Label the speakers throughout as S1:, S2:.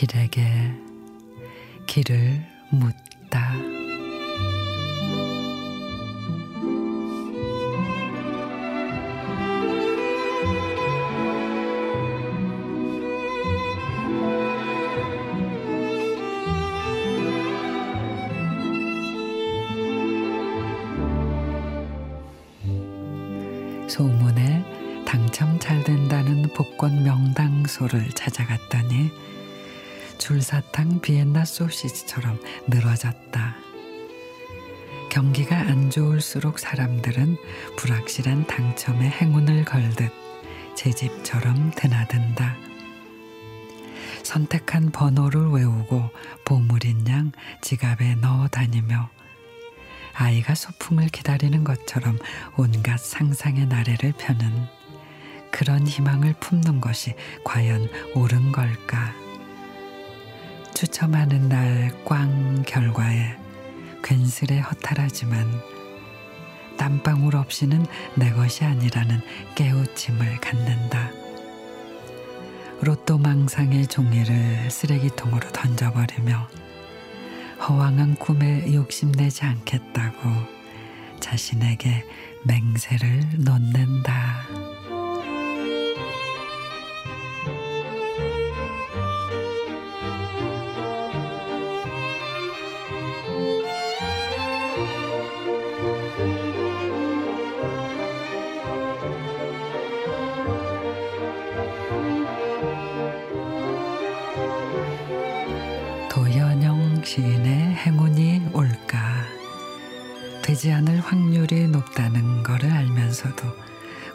S1: 길에게 길을 묻다. 소문에 당첨 잘 된다는 복권 명당소를 찾아갔더니 줄사탕 비엔나 소시지처럼 늘어졌다. 경기가 안 좋을수록 사람들은 불확실한 당첨에 행운을 걸듯 제 집처럼 드나든다. 선택한 번호를 외우고 보물인 양 지갑에 넣어 다니며 아이가 소풍을 기다리는 것처럼 온갖 상상의 나래를 펴는 그런 희망을 품는 것이 과연 옳은 걸까? 추첨하는 날 꽝 결과에 괜스레 허탈하지만 땀방울 없이는 내 것이 아니라는 깨우침을 갖는다. 로또 망상의 종이를 쓰레기통으로 던져버리며 허황한 꿈에 욕심내지 않겠다고 자신에게 맹세를 놓는다. 시인의 행운이 올까 되지 않을 확률이 높다는 것을 알면서도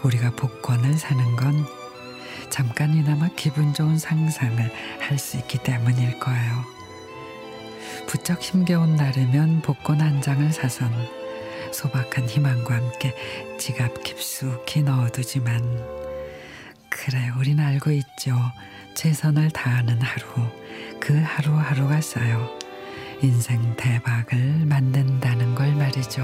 S1: 우리가 복권을 사는 건 잠깐이나마 기분 좋은 상상을 할 수 있기 때문일 거예요. 부쩍 힘겨운 날이면 복권 한 장을 사선 소박한 희망과 함께 지갑 깊숙이 넣어두지만 그래 우린 알고 있죠. 최선을 다하는 하루 그 하루하루가 쌓여 인생 대박을 만든다는 걸 말이죠.